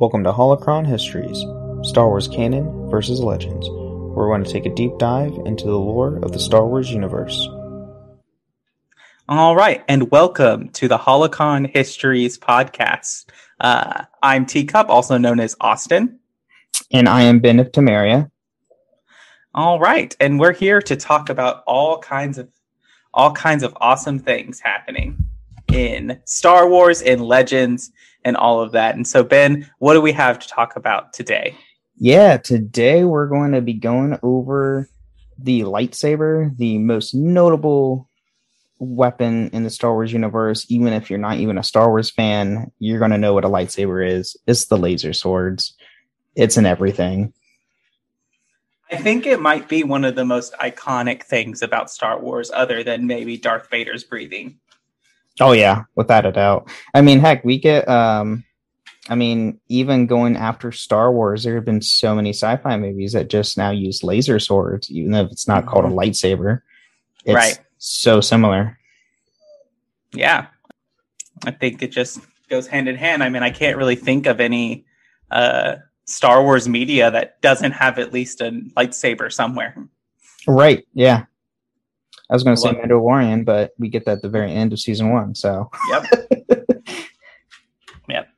Welcome to Holocron Histories, Star Wars Canon versus Legends, where we're going to take a deep dive into the lore of the Star Wars universe. All right, and welcome to the Holocron Histories podcast. Uh, I'm Teacup, also known as Austin. And I am Ben of Temeria. All right, and we're here to talk about all kinds of all kinds of awesome things happening in Star Wars, and Legends, and all of that. And so, Ben, what do we have to talk about today? Yeah, today we're going to be going over the lightsaber, the most notable weapon in the Star Wars universe. Even if you're not even a Star Wars fan, you're going to know what a lightsaber is. It's the laser swords, it's in everything. I think it might be one of the most iconic things about Star Wars, other than maybe Darth Vader's breathing. Oh yeah, without a doubt. I mean, heck, we get um I mean, even going after Star Wars, there have been so many sci-fi movies that just now use laser swords, even though it's not called a mm-hmm. lightsaber. It's right. so similar. Yeah. I think it just goes hand in hand. I mean, I can't really think of any uh Star Wars media that doesn't have at least a lightsaber somewhere. Right. Yeah. I was going to say Mandalorian, but we get that at the very end of season one. So. Yep. yep.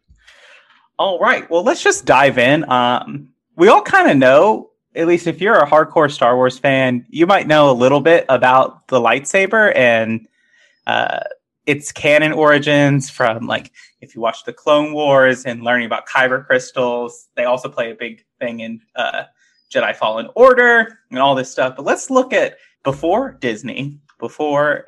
All right. Well, let's just dive in. Um, we all kind of know, at least if you're a hardcore Star Wars fan, you might know a little bit about the lightsaber and uh, its canon origins from like if you watch the Clone Wars and learning about kyber crystals. They also play a big thing in uh, Jedi Fallen Order and all this stuff. But let's look at before Disney, before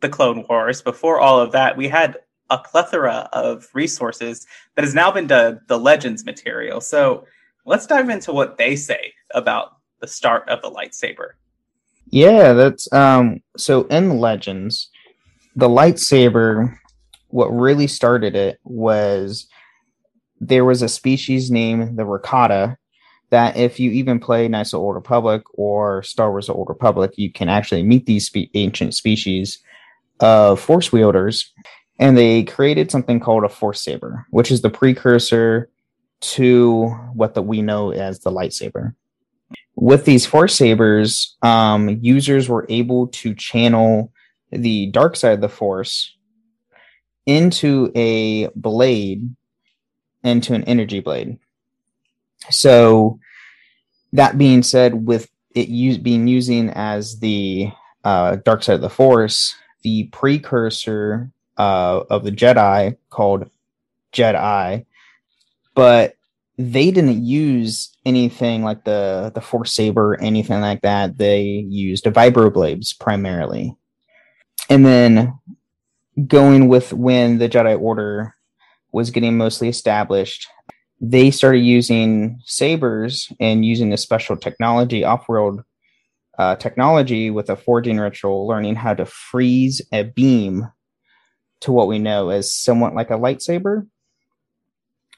the Clone Wars, before all of that, we had a plethora of resources that has now been the, the Legends material. So let's dive into what they say about the start of the lightsaber. Yeah, that's um so in Legends, the lightsaber what really started it was there was a species named the Rakata that if you even play Knights of Old Republic or Star Wars: The Old Republic, you can actually meet these spe- ancient species of force wielders, and they created something called a force saber, which is the precursor to what the, we know as the lightsaber. With these force sabers, um, users were able to channel the dark side of the force into a blade, into an energy blade. So that being said, with it use, being using as the uh, dark side of the force, the precursor uh, of the Jedi called Jedi, but they didn't use anything like the the force saber, anything like that. They used vibroblades primarily, and then going with when the Jedi Order was getting mostly established, they started using sabers and using a special technology, off-world uh, technology with a forging ritual, learning how to freeze a beam to what we know as somewhat like a lightsaber.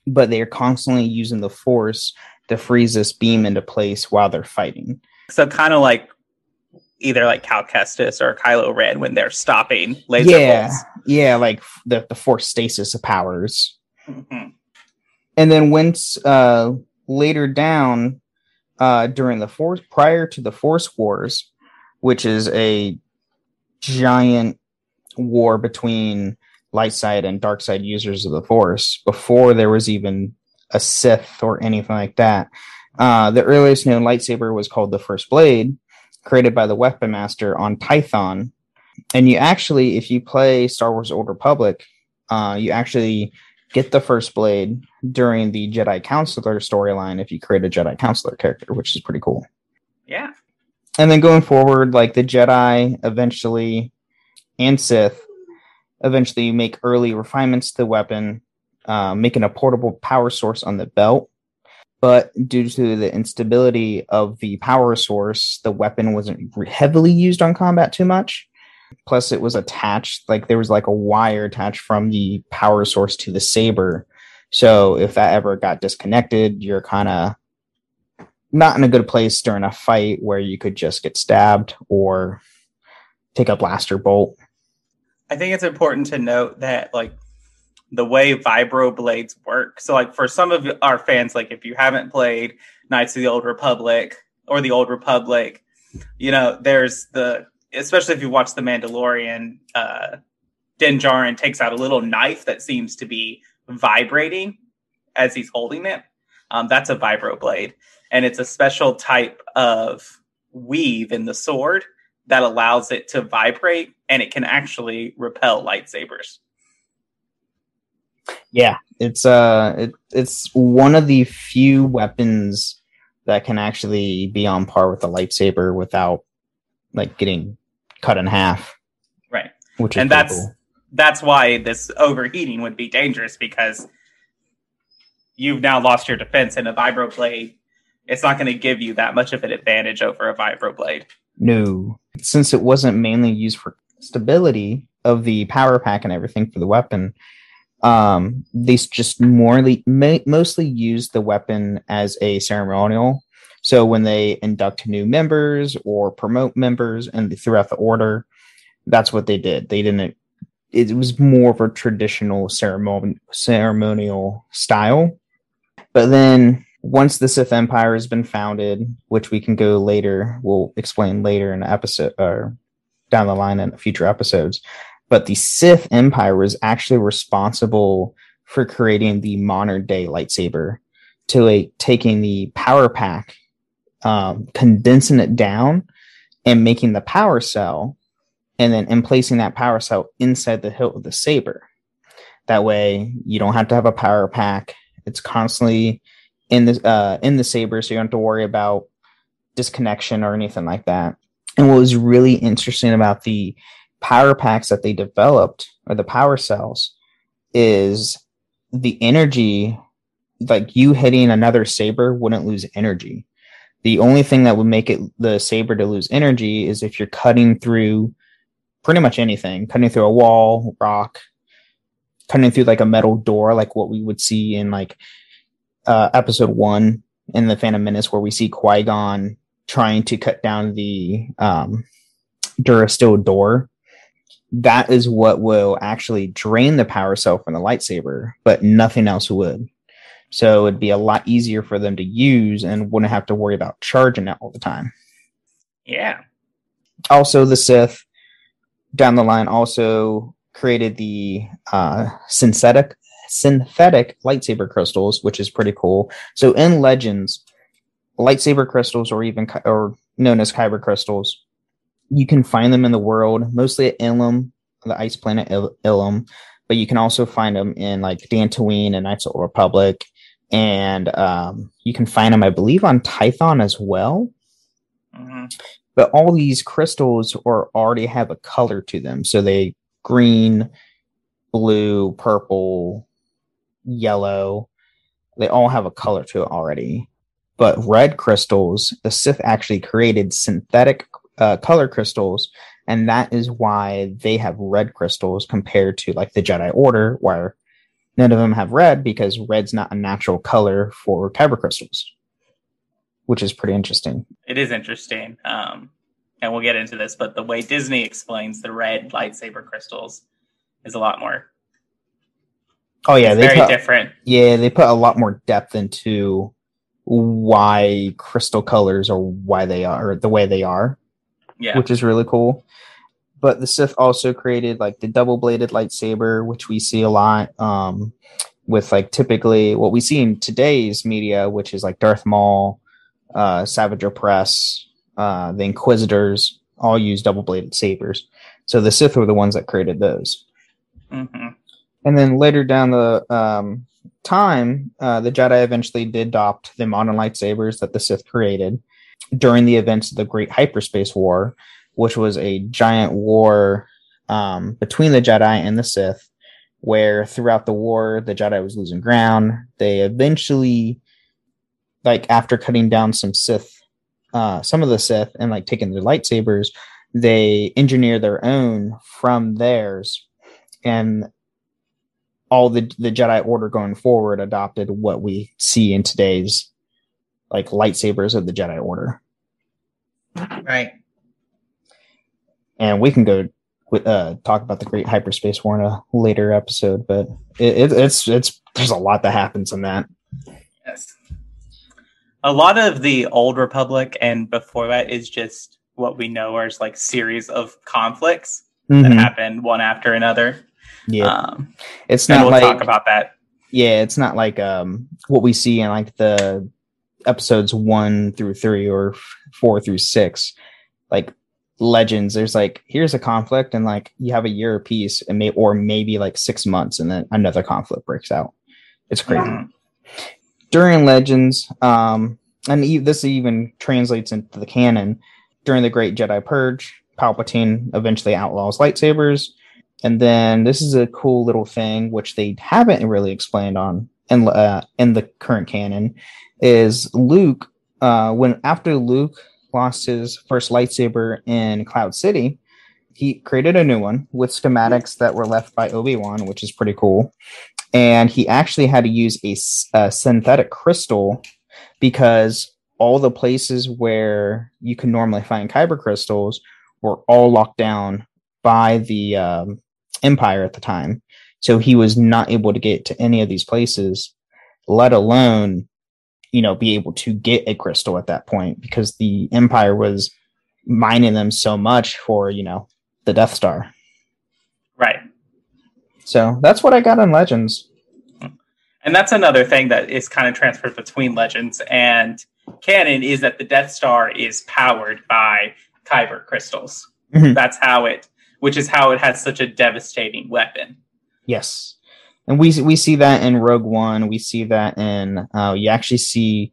But they are constantly using the force to freeze this beam into place while they're fighting. So kind of like either like Cal Kestis or Kylo Ren when they're stopping laser yeah, bolts. Yeah, like the the force stasis of powers. Mm-hmm. And then once uh, later down uh, during the force prior to the Force Wars, which is a giant war between light side and dark side users of the Force, before there was even a Sith or anything like that. Uh, the earliest known lightsaber was called the First Blade, created by the Weapon Master on Tython. And you actually, if you play Star Wars Old Republic, uh, you actually get the First Blade during the Jedi Consular storyline if you create a Jedi Consular character, which is pretty cool. Yeah. And then going forward, like the Jedi eventually and Sith eventually make early refinements to the weapon, uh, making a portable power source on the belt but due to the instability of the power source, the weapon wasn't heavily used on combat too much. Plus, it was attached, like there was like a wire attached from the power source to the saber. So if that ever got disconnected, you're kind of not in a good place during a fight where you could just get stabbed or take a blaster bolt. I think it's important to note that, like, the way vibro blades work. So, like for some of our fans, like if you haven't played Knights of the Old Republic or the Old Republic, you know, there's the especially if you watch The Mandalorian, uh, Din Djarin takes out a little knife that seems to be vibrating as he's holding it. Um, that's a vibro blade, and it's a special type of weave in the sword that allows it to vibrate, and it can actually repel lightsabers. Yeah, it's uh, it, it's one of the few weapons that can actually be on par with the lightsaber without like getting cut in half. Right. Which and that's cool. That's why this overheating would be dangerous because you've now lost your defense in a vibroblade it's not going to give you that much of an advantage over a vibroblade. No, since it wasn't mainly used for stability of the power pack and everything for the weapon, um, they just morely ma- mostly use the weapon as a ceremonial. So when they induct new members or promote members and throughout the order, that's what they did. They didn't. It was more of a traditional ceremonial ceremonial style. But then once the Sith Empire has been founded, which we can go later, we'll explain later in an episode or down the line in future episodes but the Sith Empire was actually responsible for creating the modern day lightsaber to a, taking the power pack, um, condensing it down, and making the power cell, and then in placing that power cell inside the hilt of the saber. That way, you don't have to have a power pack. It's constantly in the uh, in the saber, so you don't have to worry about disconnection or anything like that. And what was really interesting about the power packs that they developed or the power cells is the energy like you hitting another saber wouldn't lose energy the only thing that would make it the saber to lose energy is if you're cutting through pretty much anything cutting through a wall rock cutting through like a metal door like what we would see in like uh episode one in the phantom menace where we see qui-gon trying to cut down the um durasteel door that is what will actually drain the power cell from the lightsaber, but nothing else would. So it'd be a lot easier for them to use and wouldn't have to worry about charging it all the time. Yeah. Also, the Sith down the line also created the uh, synthetic synthetic lightsaber crystals, which is pretty cool. So in Legends, lightsaber crystals, or even or known as kyber crystals, you can find them in the world, mostly at Ilum, the ice planet Il- Ilum, but you can also find them in like Dantooine and Knights of the Republic, and um, you can find them, I believe, on Tython as well. Mm-hmm. But all these crystals are already have a color to them, so they green, blue, purple, yellow. They all have a color to it already. But red crystals, the Sith actually created synthetic uh, color crystals, and that is why they have red crystals compared to like the Jedi Order, where none of them have red because red's not a natural color for kyber crystals, which is pretty interesting. It is interesting, um, and we'll get into this, but the way Disney explains the red lightsaber crystals is a lot more. Oh yeah, they very put, different. Yeah, they put a lot more depth into why crystal colors are why they are the way they are yeah. which is really cool. But the Sith also created like the double bladed lightsaber, which we see a lot um, with like typically what we see in today's media, which is like Darth Maul, uh, Savage Opress, uh, the Inquisitors all use double bladed sabers. So the Sith were the ones that created those. Mm-hmm. And then later down the um, time, uh, the Jedi eventually did adopt the modern lightsabers that the Sith created during the events of the Great Hyperspace War, which was a giant war um, between the Jedi and the Sith, where throughout the war the Jedi was losing ground. They eventually, like after cutting down some Sith, uh, some of the Sith, and like taking their lightsabers, they engineer their own from theirs, and all the the Jedi Order going forward adopted what we see in today's like lightsabers of the Jedi Order. Right. And we can go uh, talk about the Great Hyperspace War in a later episode, but it, it, it's it's there's a lot that happens in that. Yes, a lot of the old Republic and before that is just what we know as like series of conflicts mm-hmm. that happen one after another. Yeah, um, it's not we'll like talk about that. Yeah, it's not like um what we see in like the episodes one through three or four through six. Like legends there's like here's a conflict and like you have a year of peace and may or maybe like six months and then another conflict breaks out it's crazy mm-hmm. During legends um and e- this even translates into the canon during the great jedi purge palpatine eventually outlaws lightsabers and then this is a cool little thing which they haven't really explained on in uh, in the current canon is luke uh when after luke lost his first lightsaber in Cloud City, he created a new one with schematics that were left by Obi Wan, which is pretty cool. And he actually had to use a, a, synthetic crystal because all the places where you can normally find kyber crystals were all locked down by the um, Empire at the time. So he was not able to get to any of these places, let alone you know, be able to get a crystal at that point because the Empire was mining them so much for, you know, the Death Star. So that's what I got on Legends. And that's another thing that is kind of transferred between Legends and canon is that the Death Star is powered by Kyber crystals. Mm-hmm. That's how it, which is how it has such a devastating weapon. Yes and we we see that in Rogue One. We see that in uh, you actually see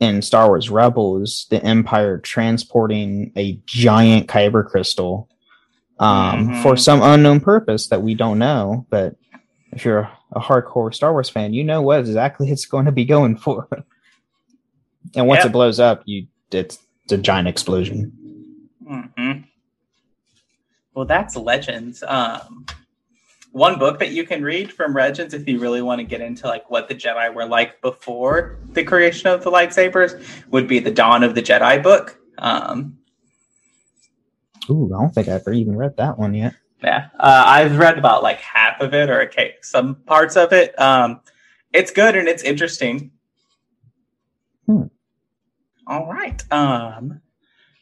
in Star Wars Rebels the Empire transporting a giant kyber crystal um, mm-hmm. for some unknown purpose that we don't know. But if you're a hardcore Star Wars fan, you know what exactly it's going to be going for. and once yep. it blows up, you it's, it's a giant explosion. Mm-hmm. Well, that's Legends. Um, one book that you can read from Legends if you really want to get into like what the Jedi were like before the creation of the lightsabers would be the Dawn of the Jedi book. Um, Ooh, I don't think I've even read that one yet. Yeah, uh, I've read about like half of it or okay, some parts of it. Um, it's good and it's interesting. Hmm. All right. Um,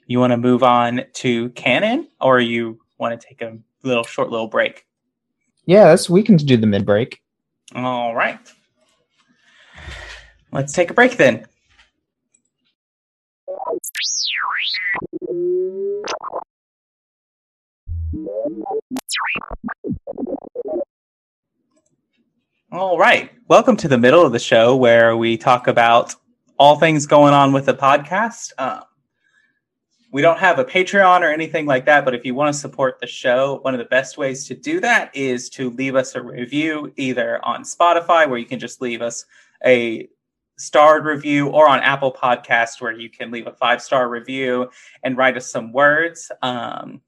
you want to move on to canon, or you want to take a little short little break? Yes, we can do the mid break. All right. Let's take a break then. All right. Welcome to the middle of the show where we talk about all things going on with the podcast. Um, we don't have a Patreon or anything like that, but if you want to support the show, one of the best ways to do that is to leave us a review either on Spotify, where you can just leave us a starred review, or on Apple Podcast, where you can leave a five star review and write us some words. Um,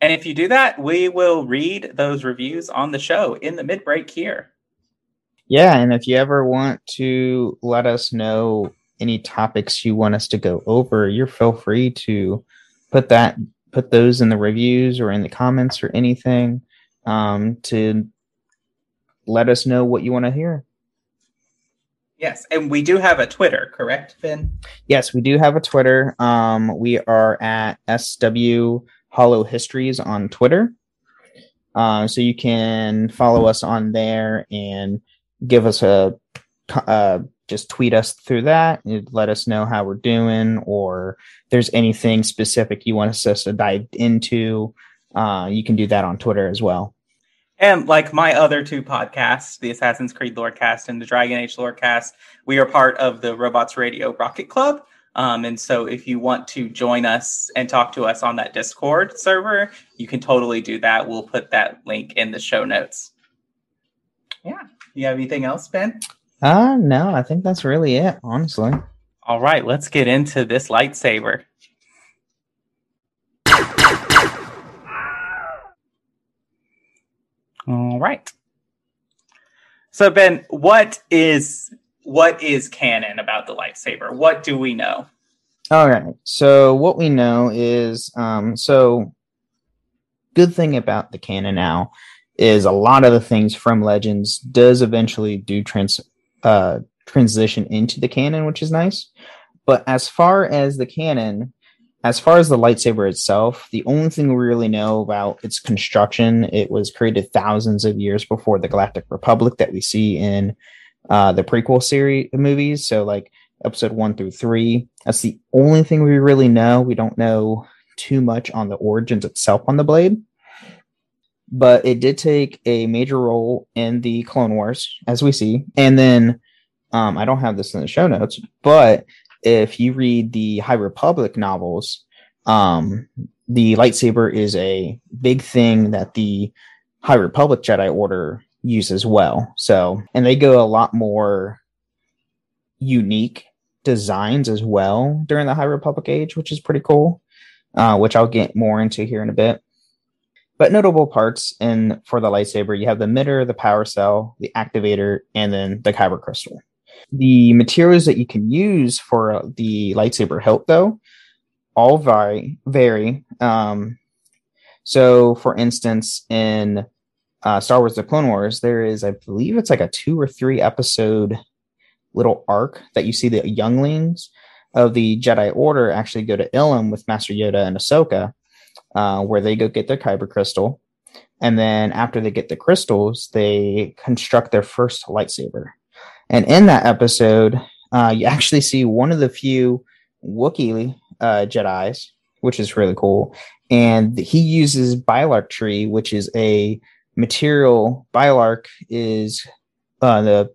and if you do that, we will read those reviews on the show in the mid break here. Yeah, and if you ever want to let us know any topics you want us to go over, you're feel free to put that put those in the reviews or in the comments or anything um, to let us know what you want to hear. Yes, and we do have a Twitter, correct, Finn? Yes, we do have a Twitter. Um, we are at SW Holo Histories on Twitter. Uh, so you can follow us on there and give us a, uh, just tweet us through that. Let us know how we're doing, or there's anything specific you want us to dive into. Uh, you can do that on Twitter as well. And like my other two podcasts, the Assassin's Creed Lorecast and the Dragon Age Lorecast, we are part of the Robots Radio Rocket Club. Um, and so if you want to join us and talk to us on that Discord server, you can totally do that. We'll put that link in the show notes. Yeah. You have anything else, Ben? Uh no, I think that's really it, honestly. All right, let's get into this lightsaber. All right. So Ben, what is what is canon about the lightsaber? What do we know? All right. So what we know is um so good thing about the canon now is a lot of the things from Legends does eventually do trans uh, transition into the canon, which is nice. But as far as the canon, as far as the lightsaber itself, the only thing we really know about its construction, it was created thousands of years before the Galactic Republic that we see in uh, the prequel series movies. So like episode one through three. That's the only thing we really know. We don't know too much on the origins itself on the blade. But it did take a major role in the Clone Wars, as we see. And then um, I don't have this in the show notes, but if you read the High Republic novels, um, the lightsaber is a big thing that the High Republic Jedi Order use as well. So, and they go a lot more unique designs as well during the High Republic age, which is pretty cool, uh, which I'll get more into here in a bit. But notable parts in for the lightsaber, you have the emitter, the power cell, the activator, and then the kyber crystal. The materials that you can use for the lightsaber hilt, though, all vary. vary. Um, so, for instance, in uh, Star Wars: The Clone Wars, there is, I believe, it's like a two or three episode little arc that you see the younglings of the Jedi Order actually go to Ilum with Master Yoda and Ahsoka, uh, where they go get their kyber crystal, and then after they get the crystals, they construct their first lightsaber. And in that episode, uh, you actually see one of the few Wookiee uh, Jedi's, which is really cool. And he uses brylark tree, which is a material. Brylark is uh, the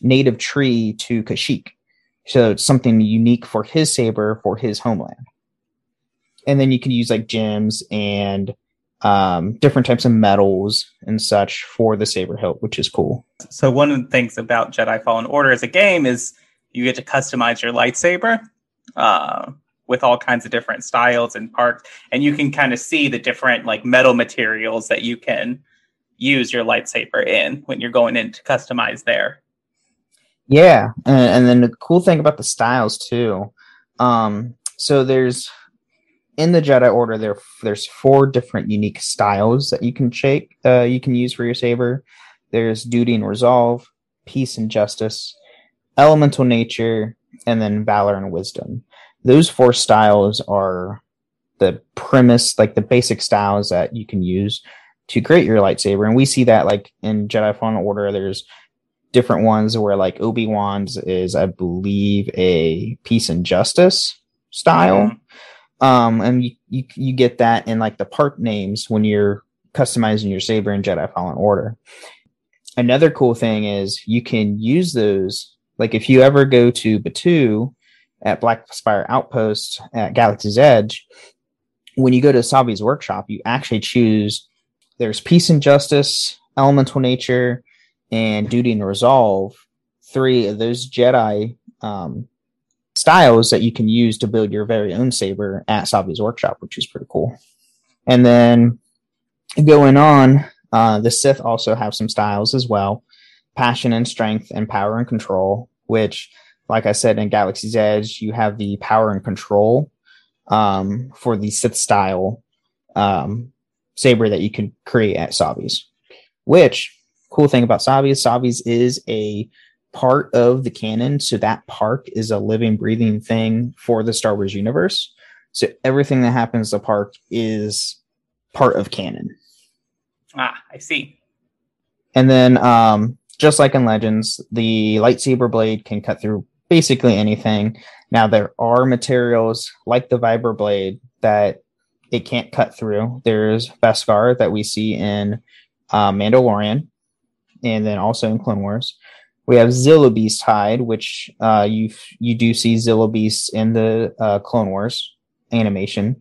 native tree to Kashyyyk. So it's something unique for his saber for his homeland. And then you can use like gems and um, different types of metals and such for the saber hilt, which is cool. So one of the things about Jedi Fallen Order as a game is you get to customize your lightsaber uh, with all kinds of different styles and parts, and you can kind of see the different like metal materials that you can use your lightsaber in when you're going in to customize there. Yeah, and, and then the cool thing about the styles too. Um, so there's in the Jedi Order there there's four different unique styles that you can shake uh, you can use for your saber. There's duty and resolve, peace and justice, elemental nature, and then valor and wisdom. Those four styles are the premise, like the basic styles that you can use to create your lightsaber. And we see that like in Jedi Fallen Order, there's different ones where like Obi Wan's is, I believe, a peace and justice style. Mm-hmm. Um, and you, you you get that in like the part names when you're customizing your saber in Jedi Fallen Order. Another cool thing is you can use those. Like if you ever go to Batuu at Black Spire Outpost at Galaxy's Edge, when you go to Savi's workshop, you actually choose there's peace and justice, elemental nature, and duty and resolve, three of those Jedi um, styles that you can use to build your very own saber at Savi's workshop, which is pretty cool. And then going on, uh, the Sith also have some styles as well passion and strength, and power and control, which, like I said, in Galaxy's Edge, you have the power and control um, for the Sith style um, saber that you can create at Savi's, which cool thing about Savi's, Savi's is a part of the canon. So that park is a living, breathing thing for the Star Wars universe. So everything that happens the park is part of canon. Ah, I see. And then, um, just like in Legends, the lightsaber blade can cut through basically anything. Now, there are materials like the vibro blade that it can't cut through. There's Beskar that we see in uh, Mandalorian and then also in Clone Wars. We have Zillo Beast hide, which uh, you you do see Zillo Beast in the uh, Clone Wars animation.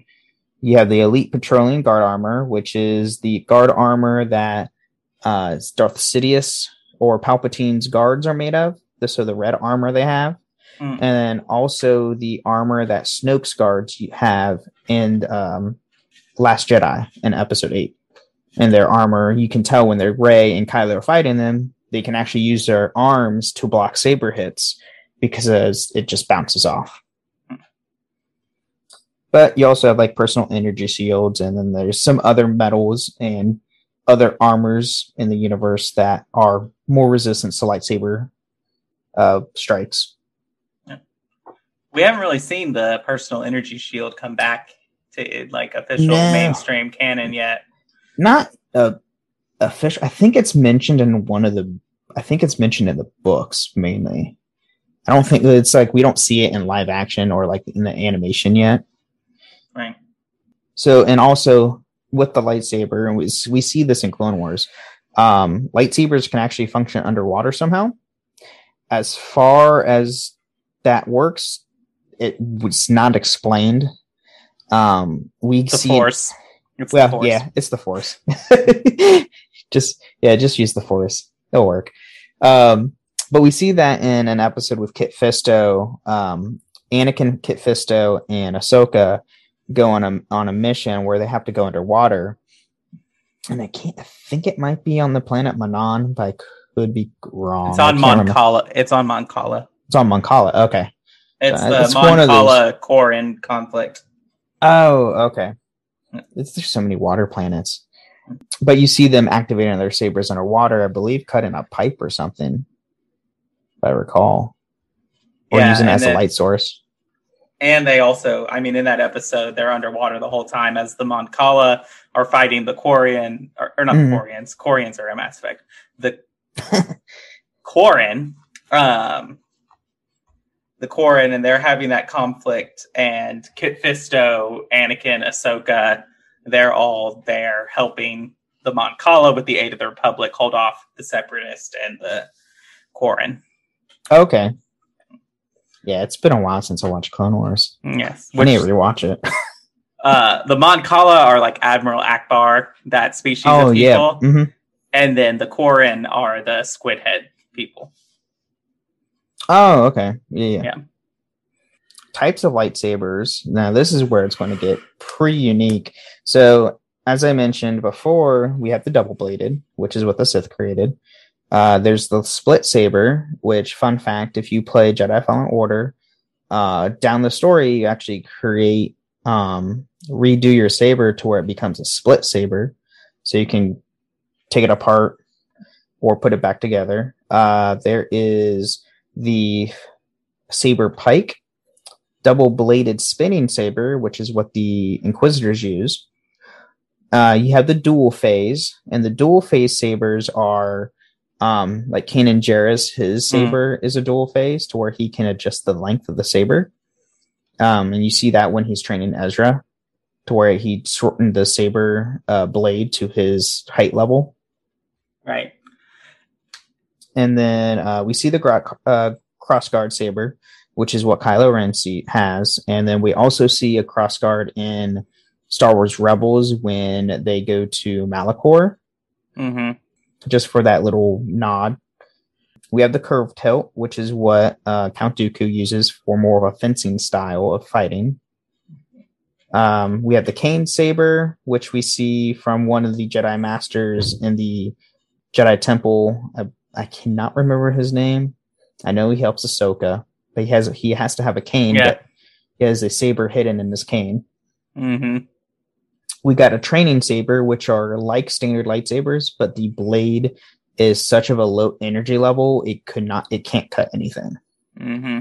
You have the Elite Praetorian Guard armor, which is the guard armor that uh, Darth Sidious or Palpatine's guards are made of. This are the red armor they have, mm. and then also the armor that Snoke's guards have in um, Last Jedi in Episode Eight and their armor, you can tell when they're Rey and Kylo are fighting them, they can actually use their arms to block saber hits because it just bounces off. But you also have like personal energy shields, and then there's some other metals and other armors in the universe that are more resistant to lightsaber uh, strikes. We haven't really seen the personal energy shield come back to like official No. mainstream canon yet. Not official. I think it's mentioned in one of the. I think it's mentioned in the books mainly. I don't think it's like we don't see it in live action or like in the animation yet. Right. So, and also with the lightsaber, and we, we see this in Clone Wars, um, lightsabers can actually function underwater somehow. As far as that works, it was not explained. Um, we The see force. It's the well, force. yeah, it's the force. just yeah, just use the force. It'll work. Um, but we see that in an episode with Kit Fisto, um, Anakin, Kit Fisto, and Ahsoka go on a on a mission where they have to go underwater. And I can't. I think it might be on the planet Manon, but I could be wrong. It's on. Mon Cala. It's on Mon Cala. It's on Mon Cala. Okay. It's Uh, the it's Moncala Quarren conflict. Oh, okay. It's, there's so many water planets. But you see them activating their sabers underwater, I believe, cutting a pipe or something, if I recall. Or Yeah, using it as a light source. And they also, I mean, in that episode, they're underwater the whole time as the Mon Cala are fighting the Quarian, or, or not Mhm. the Quarians. Quarians are a Mass Effect. The Quarren, um, the Quarren, and they're having that conflict. And Kit Fisto, Anakin, Ahsoka, they're all there helping the Mon Cala with the aid of the Republic hold off the Separatist and the Quarren. Okay. Yeah, it's been a while since I watched Clone Wars. Yes, I need to rewatch it. uh, the Mon Cala are like Admiral Ackbar, that species oh, of yeah. people, hmm and then the Quarren are the squid head people. Oh, okay. Yeah, yeah. Yeah. Types of lightsabers. Now, this is where it's going to get pretty unique. So, as I mentioned before, we have the double bladed, which is what the Sith created. Uh, there's the split saber, which, fun fact, if you play Jedi Fallen Order, uh, down the story, you actually create, um, redo your saber to where it becomes a split saber. So you can take it apart or put it back together. Uh, there is the saber pike, double bladed spinning saber, which is what the Inquisitors use. Uh, you have the dual phase, and the dual phase sabers are um, like Kanan Jarrus, his Mm. saber is a dual phase to where he can adjust the length of the saber. Um, and you see that when he's training Ezra, to where he shortened the saber uh, blade to his height level. Right. And then uh, we see the gra- uh, cross guard saber, which is what Kylo Ren see- has. And then we also see a cross guard in Star Wars Rebels when they go to Malachor, hmm just for that little nod. We have the curved hilt, which is what uh, Count Dooku uses for more of a fencing style of fighting. Um, we have the cane saber, which we see from one of the Jedi Masters in the Jedi Temple. I, I cannot remember his name. I know he helps Ahsoka, but he has he has to have a cane. Yeah. But he has a saber hidden in this cane. hmm We got a training saber, which are like standard lightsabers, but the blade is such of a low energy level it could not it can't cut anything. hmm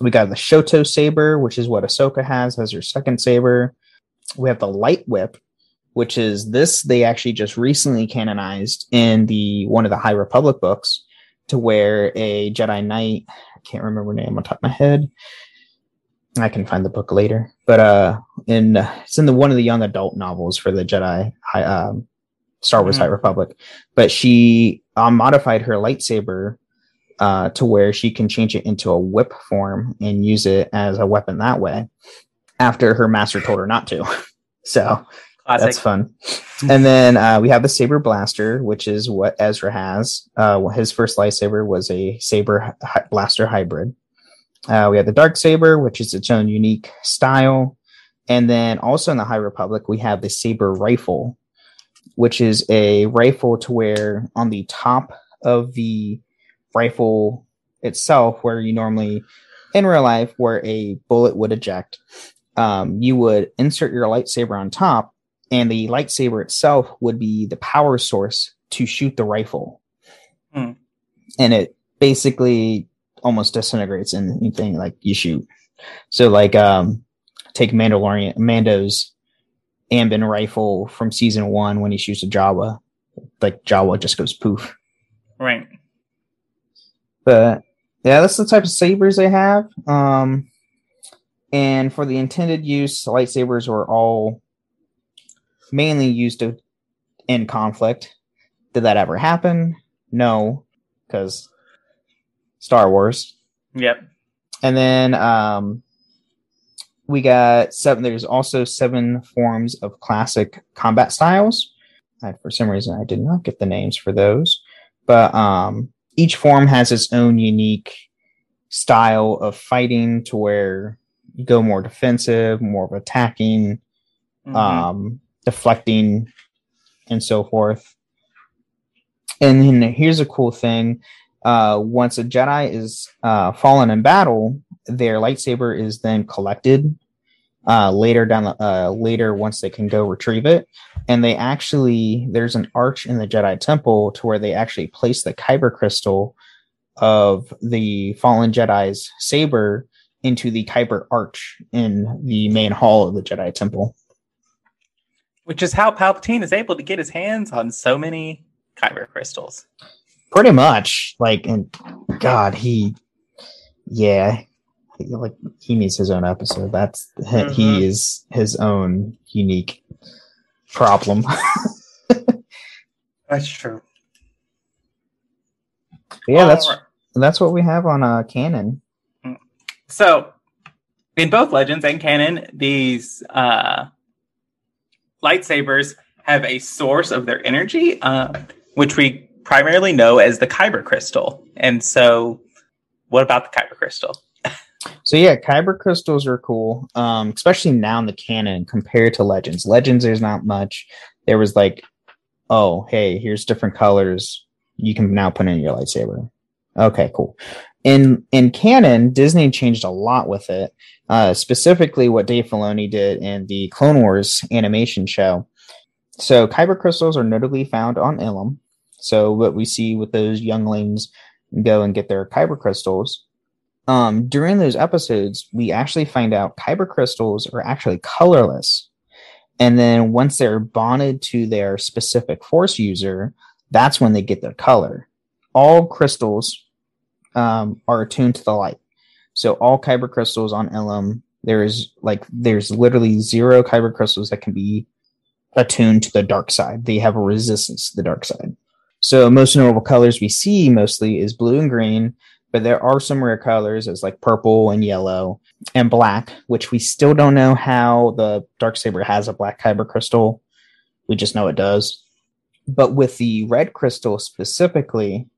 We got the Shoto saber, which is what Ahsoka has as her second saber. We have the light whip, which is this they actually just recently canonized in the one of the High Republic books, to where a Jedi Knight, I can't remember name on top of my head. I can find the book later, but uh, in it's in the one of the young adult novels for the Jedi High, um, Star Wars Mhm. High Republic. But she uh, modified her lightsaber uh, to where she can change it into a whip form and use it as a weapon that way after her master told her not to. so Classic. that's fun. And then uh, we have the saber blaster, which is what Ezra has. Uh, his first lightsaber was a saber hy- blaster hybrid. Uh, we have the dark saber, which is its own unique style. And then also in the High Republic, we have the saber rifle, which is a rifle to where on the top of the rifle itself, where you normally in real life, where a bullet would eject, um, you would insert your lightsaber on top, and the lightsaber itself would be the power source to shoot the rifle. Hmm. And it basically almost disintegrates anything like you shoot. So, like, um, take Mandalorian Mando's Amban rifle from season one when he shoots a Jawa. Like Jawa just goes poof. Right. But yeah, that's the type of sabers they have. Um, and for the intended use, lightsabers were all mainly used to end conflict. Did that ever happen? No, because Star Wars. Yep. And then um, we got seven. There's also seven forms of classic combat styles. I, for some reason, I did not get the names for those, but um, each form has its own unique style of fighting to where you go more defensive, more of attacking, Mhm. um, deflecting, and so forth. And then here's a cool thing: uh, once a Jedi is uh, fallen in battle, their lightsaber is then collected uh, later down the uh, later once they can go retrieve it. And they actually there's an arch in the Jedi Temple to where they actually place the Kyber crystal of the fallen Jedi's saber into the Kyber arch in the main hall of the Jedi Temple. Which is how Palpatine is able to get his hands on so many Kyber crystals. Pretty much, like, and God, he, yeah, he- like he needs his own episode. That's he, Mhm. he is his own unique problem. That's true. yeah, that's Alright. that's what we have on uh canon. So, in both Legends and canon, these uh, lightsabers have a source of their energy, uh, which we primarily know as the Kyber crystal. And so, what about the Kyber crystal? So yeah, kyber crystals are cool, um, especially now in the canon compared to legends. Legends, there's not much. There was like, oh, hey, here's different colors. You can now put in your lightsaber. Okay, cool. In in canon, Disney changed a lot with it. Uh, specifically, what Dave Filoni did in the Clone Wars animation show. So kyber crystals are notably found on Ilum. So what we see with those younglings go and get their kyber crystals um, during those episodes, we actually find out kyber crystals are actually colorless. And then once they're bonded to their specific force user, that's when they get their color. All crystals um, are attuned to the light. So all kyber crystals on Ilum, there's like there's literally zero kyber crystals that can be attuned to the dark side. They have a resistance to the dark side. So most notable colors we see mostly is blue and green, but there are some rare colors as like purple and yellow and black, which we still don't know how the dark saber has a black kyber crystal. We just know it does. But with the red crystal specifically,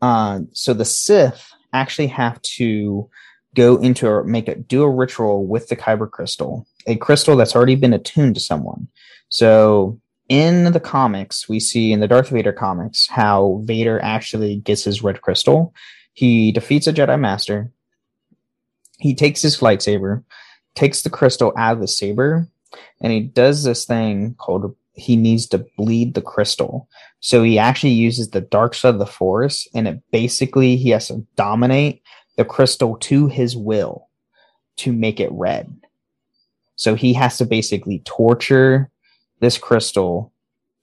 uh, so the Sith actually have to go into or make a do a ritual with the kyber crystal, a crystal that's already been attuned to someone. So in the comics, we see in the Darth Vader comics how Vader actually gets his red crystal. He defeats a Jedi Master. He takes his lightsaber, takes the crystal out of the saber, and he does this thing called he needs to bleed the crystal. So he actually uses the dark side of the force, and it basically he has to dominate the crystal to his will to make it red. So he has to basically torture this crystal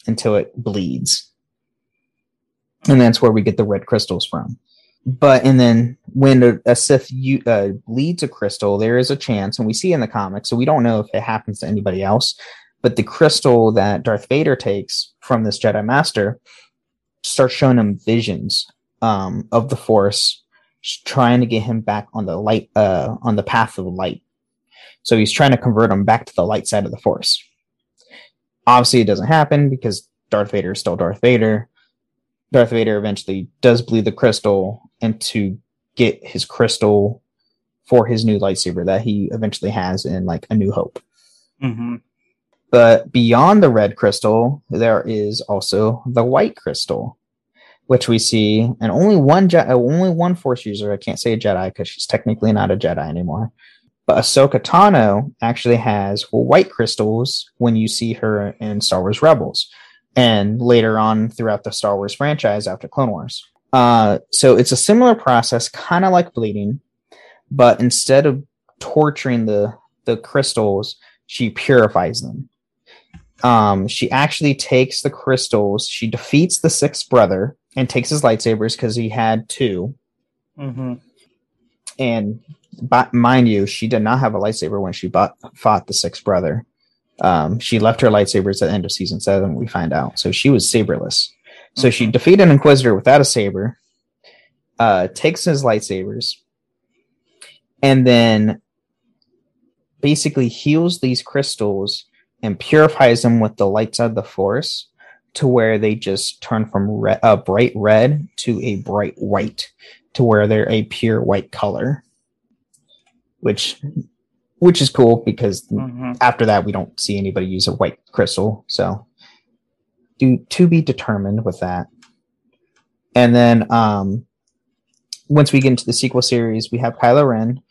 until it bleeds. And that's where we get the red crystals from. But and then when a, a Sith u- uh, bleeds a crystal, there is a chance, and we see in the comics, so we don't know if it happens to anybody else. But the crystal that Darth Vader takes from this Jedi Master starts showing him visions um, of the Force, trying to get him back on the light, uh, on the path of light. So he's trying to convert him back to the light side of the Force. Obviously, it doesn't happen because Darth Vader is still Darth Vader. Darth Vader eventually does bleed the crystal and to get his crystal for his new lightsaber that he eventually has in like A New Hope. Mm-hmm. But beyond the red crystal, there is also the white crystal, which we see, and only one Je- uh, only one Force user. I can't say a Jedi because she's technically not a Jedi anymore. But Ahsoka Tano actually has white crystals when you see her in Star Wars Rebels and later on throughout the Star Wars franchise after Clone Wars. Uh, so it's a similar process, kind of like bleeding, but instead of torturing the the crystals, she purifies them. Um, she actually takes the crystals. She defeats the sixth brother and takes his lightsabers because he had 2 Mm-hmm. And but mind you, she did not have a lightsaber when she bought, fought the sixth brother. Um, she left her lightsabers at the end of season seven. We find out, so she was saberless. So she defeated an Inquisitor without a saber. Uh, takes his lightsabers, and then basically heals these crystals and purifies them with the light side of the Force to where they just turn from a bright red to a bright white, to where they're a pure white color, which which is cool because Mm-hmm. after that we don't see anybody use a white crystal so. Do to be determined with that. And then um once we get into the sequel series we have kylo ren.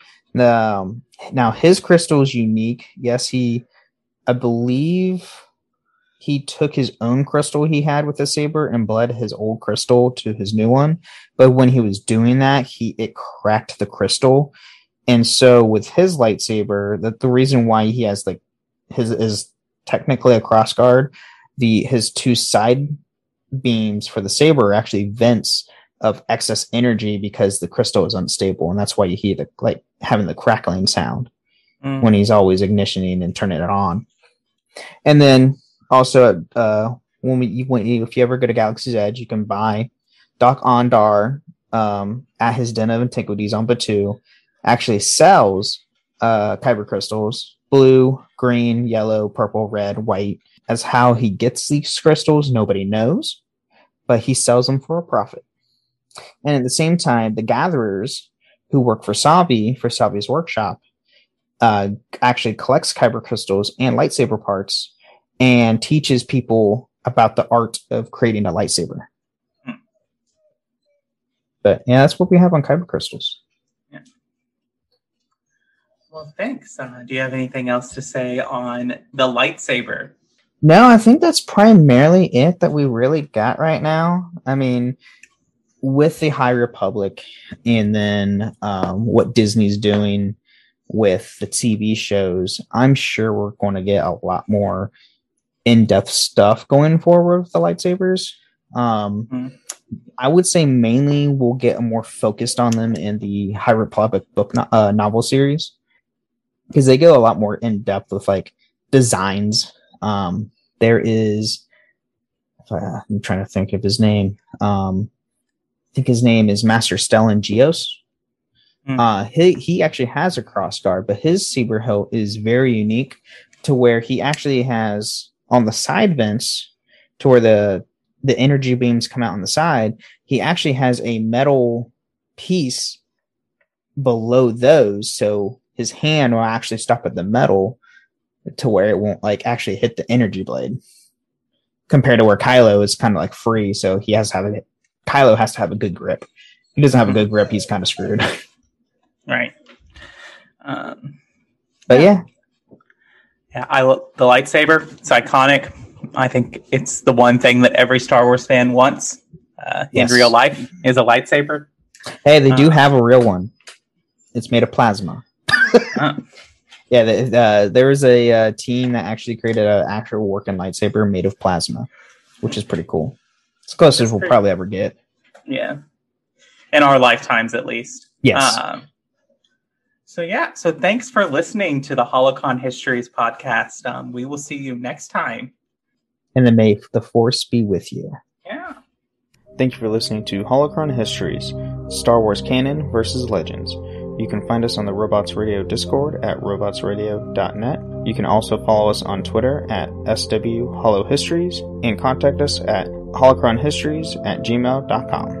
Um, now his crystal is unique. Yes he i believe he took his own crystal he had with the saber and bled his old crystal to his new one. But when he was doing that he it cracked the crystal. And so with his lightsaber, that the reason why he has like his is technically a cross guard, the his two side beams for the saber are actually vents of excess energy because the crystal is unstable, and that's why you hear the like having the crackling sound Mm. when he's always ignitioning and turning it on. And then also, uh, when we when you, if you ever go to Galaxy's Edge, you can buy Doc Ondar um, at his Den of Antiquities on Batuu. Actually sells uh, kyber crystals, blue, green, yellow, purple, red, white. As how he gets these crystals, nobody knows, but he sells them for a profit. And at the same time, the gatherers who work for Savi for Savi's workshop uh, actually collects kyber crystals and lightsaber parts and teaches people about the art of creating a lightsaber. Hmm. But yeah, that's what we have on kyber crystals. Yeah. Well, thanks. Uh, do you have anything else to say on the lightsaber? No, I think that's primarily it that we really got right now. I mean, with the High Republic and then um, what Disney's doing with the TV shows, I'm sure we're going to get a lot more in depth stuff going forward with the lightsabers. Um, Mhm. I would say mainly we'll get more focused on them in the High Republic book no- uh, novel series because they go a lot more in depth with like designs. Um, there is, uh, I'm trying to think of his name. Um, I think his name is Master Stellan Gios. Hmm. Uh, he he actually has a cross guard, but his saber hilt is very unique to where he actually has on the side vents to where the the energy beams come out on the side. He actually has a metal piece below those, so his hand will actually stop at the metal to where it won't like actually hit the energy blade. Compared to where Kylo is kind of like free, so he has to have it. Kylo has to have a good grip. If he doesn't have a good grip, he's kind of screwed. Right. Um, but yeah, yeah, I lo- the lightsaber. It's iconic. I think it's the one thing that every Star Wars fan wants uh, Yes. in real life is a lightsaber. hey, they do Uh. have a real one. It's made of plasma. Uh, Yeah, the, uh, there was a uh, team that actually created an actual working lightsaber made of plasma, which is pretty cool. It's close as we'll pretty- probably ever get. yeah, in our lifetimes at least. Yes. Um, so yeah, so thanks for listening to the Holocron Histories podcast. Um, we will see you next time. and then may the force be with you. Yeah. Thank you for listening to Holocron Histories, Star Wars Canon versus Legends. You can find us on the Robots Radio Discord at robotsradio.net. You can also follow us on Twitter at SW Holo Histories and contact us at holocronhistories at gmail.com.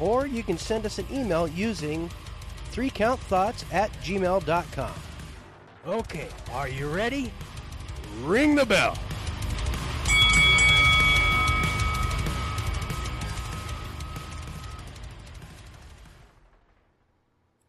Or you can send us an email using threecountthoughts at gmail.com. Okay, are you ready? Ring the bell.